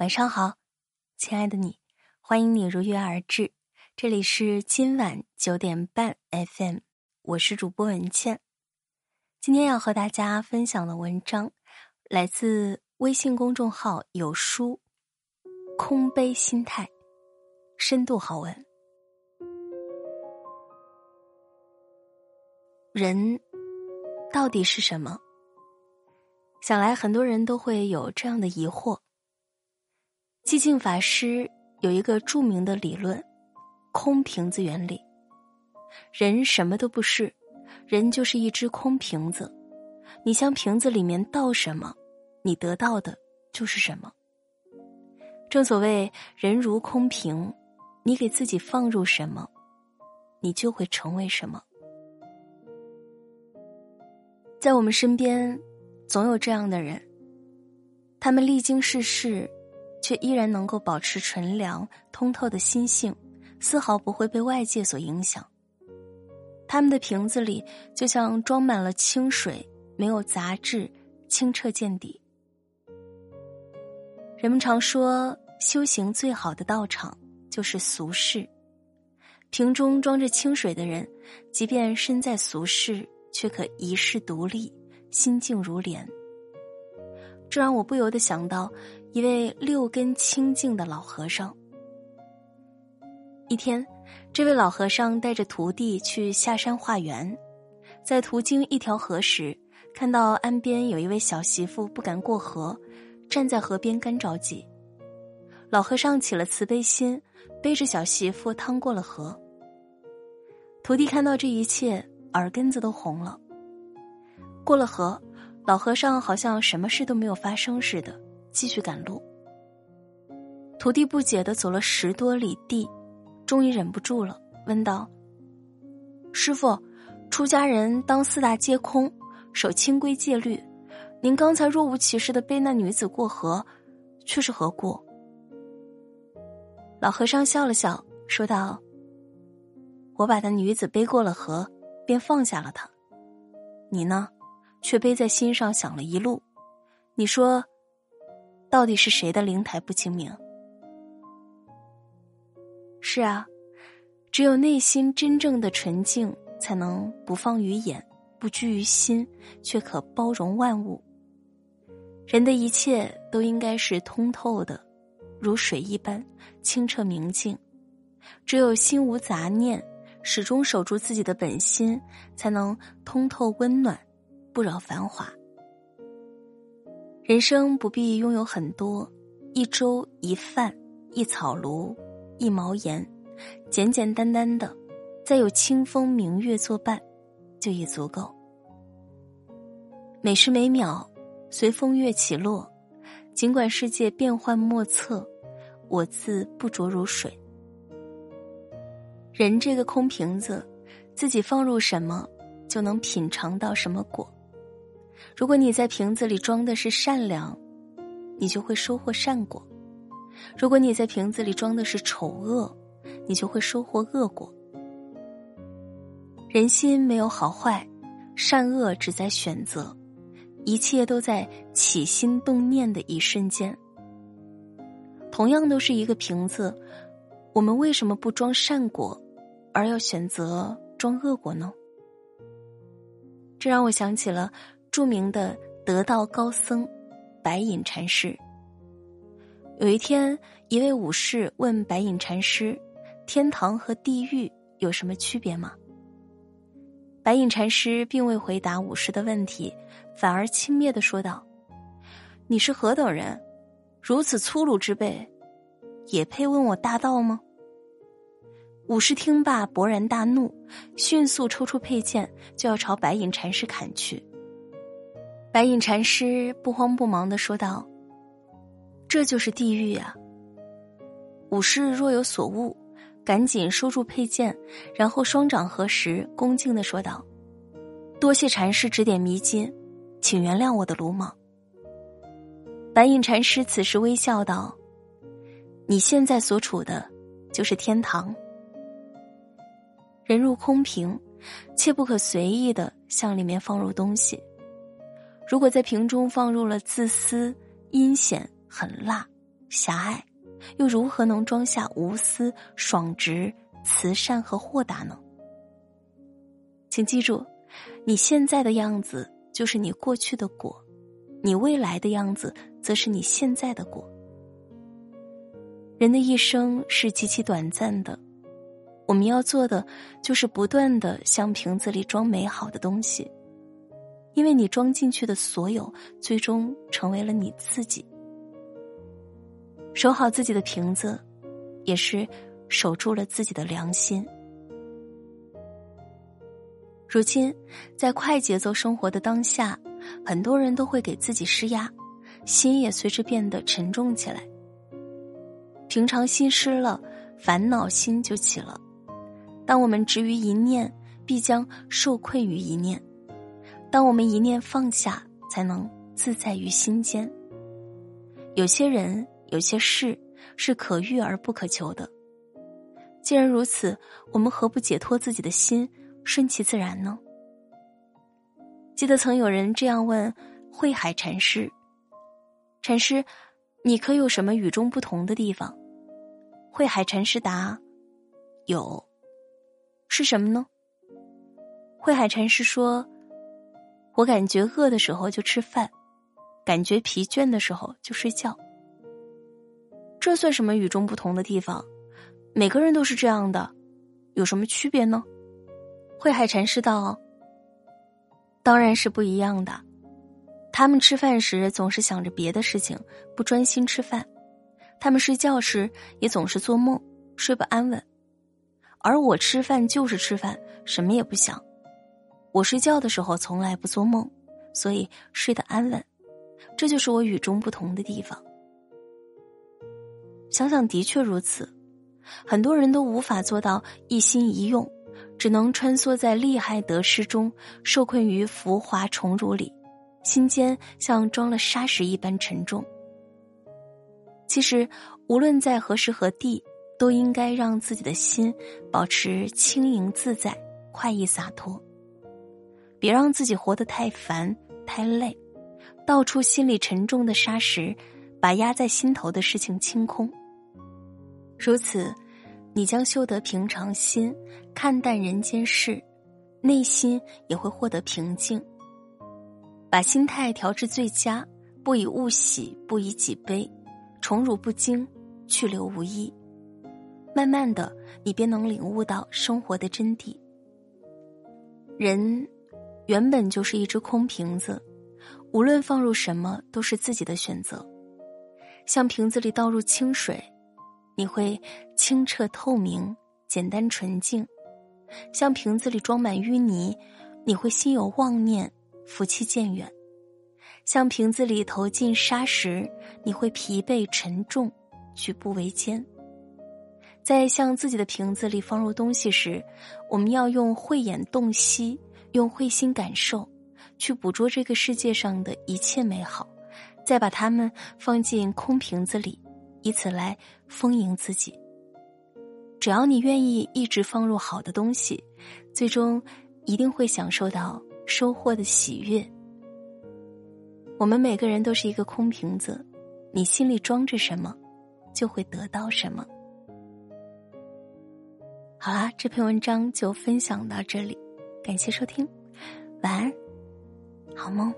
晚上好，亲爱的你，欢迎你如约而至。这里是今晚九点半 FM，我是主播文倩。今天要和大家分享的文章来自微信公众号“有书”，空杯心态，深度好文。人到底是什么？想来很多人都会有这样的疑惑。寂静法师有一个著名的理论——空瓶子原理。人什么都不是，人就是一只空瓶子。你向瓶子里面倒什么，你得到的就是什么。正所谓“人如空瓶”，你给自己放入什么，你就会成为什么。在我们身边，总有这样的人，他们历经世事。却依然能够保持纯良、通透的心性，丝毫不会被外界所影响。他们的瓶子里就像装满了清水，没有杂质，清澈见底。人们常说，修行最好的道场就是俗世。瓶中装着清水的人，即便身在俗世，却可一世独立，心静如莲。这让我不由得想到。一位六根清净的老和尚。一天，这位老和尚带着徒弟去下山化缘，在途经一条河时，看到岸边有一位小媳妇不敢过河，站在河边干着急。老和尚起了慈悲心，背着小媳妇趟过了河。徒弟看到这一切，耳根子都红了。过了河，老和尚好像什么事都没有发生似的。继续赶路，徒弟不解的走了十多里地，终于忍不住了，问道：“师傅，出家人当四大皆空，守清规戒律，您刚才若无其事的背那女子过河，却是何故？”老和尚笑了笑，说道：“我把那女子背过了河，便放下了她，你呢，却背在心上想了一路，你说。”到底是谁的灵台不清明？是啊，只有内心真正的纯净，才能不放于眼，不拘于心，却可包容万物。人的一切都应该是通透的，如水一般清澈明净。只有心无杂念，始终守住自己的本心，才能通透温暖，不扰繁华。人生不必拥有很多，一粥一饭一草庐一茅檐，简简单单的，再有清风明月作伴，就已足够。每时每秒，随风月起落，尽管世界变幻莫测，我自不浊如水。人这个空瓶子，自己放入什么，就能品尝到什么果。如果你在瓶子里装的是善良，你就会收获善果；如果你在瓶子里装的是丑恶，你就会收获恶果。人心没有好坏，善恶只在选择，一切都在起心动念的一瞬间。同样都是一个瓶子，我们为什么不装善果，而要选择装恶果呢？这让我想起了。著名的得道高僧白隐禅师。有一天，一位武士问白隐禅师：“天堂和地狱有什么区别吗？”白隐禅师并未回答武士的问题，反而轻蔑的说道：“你是何等人？如此粗鲁之辈，也配问我大道吗？”武士听罢勃然大怒，迅速抽出佩剑，就要朝白隐禅师砍去。白隐禅师不慌不忙的说道：“这就是地狱啊。”武士若有所悟，赶紧收住佩剑，然后双掌合十，恭敬的说道：“多谢禅师指点迷津，请原谅我的鲁莽。”白隐禅师此时微笑道：“你现在所处的，就是天堂。人如空瓶，切不可随意的向里面放入东西。”如果在瓶中放入了自私、阴险、狠辣，狭隘，又如何能装下无私、爽直、慈善和豁达呢？请记住，你现在的样子就是你过去的果，你未来的样子则是你现在的果。人的一生是极其短暂的，我们要做的就是不断的向瓶子里装美好的东西，因为你装进去的所有，最终成为了你自己。守好自己的瓶子，也是守住了自己的良心。如今，在快节奏生活的当下，很多人都会给自己施压，心也随之变得沉重起来。平常心失了，烦恼心就起了。当我们执于一念，必将受困于一念；当我们一念放下，才能自在于心间。有些人，有些事，是可遇而不可求的。既然如此，我们何不解脱自己的心？顺其自然呢？记得曾有人这样问慧海禅师：“禅师，你可有什么与众不同的地方？”慧海禅师答：“有。”是什么呢？慧海禅师说：“我感觉饿的时候就吃饭，感觉疲倦的时候就睡觉。这算什么与众不同的地方？每个人都是这样的，有什么区别呢？”慧海禅师道：“当然是不一样的。他们吃饭时总是想着别的事情，不专心吃饭；他们睡觉时也总是做梦，睡不安稳。而我吃饭就是吃饭，什么也不想。我睡觉的时候从来不做梦，所以睡得安稳。这就是我与众不同的地方。想想，的确如此。很多人都无法做到一心一用。”只能穿梭在利害得失中，受困于浮华宠辱里，心间像装了沙石一般沉重。其实，无论在何时何地，都应该让自己的心保持轻盈自在、快意洒脱，别让自己活得太烦太累，道出心里沉重的沙石，把压在心头的事情清空。如此。你将修得平常心，看淡人间事，内心也会获得平静。把心态调至最佳，不以物喜，不以己悲，宠辱不惊，去留无意。慢慢的，你便能领悟到生活的真谛。人原本就是一只空瓶子，无论放入什么，都是自己的选择。像瓶子里倒入清水。你会清澈透明、简单纯净，像瓶子里装满淤泥；你会心有妄念、福气渐远，像瓶子里投进沙石；你会疲惫沉重、举步维艰。在向自己的瓶子里放入东西时，我们要用慧眼洞悉，用慧心感受，去捕捉这个世界上的一切美好，再把它们放进空瓶子里。以此来丰盈自己。只要你愿意一直放入好的东西，最终一定会享受到收获的喜悦。我们每个人都是一个空瓶子，你心里装着什么，就会得到什么。好啦，这篇文章就分享到这里，感谢收听，晚安，好梦。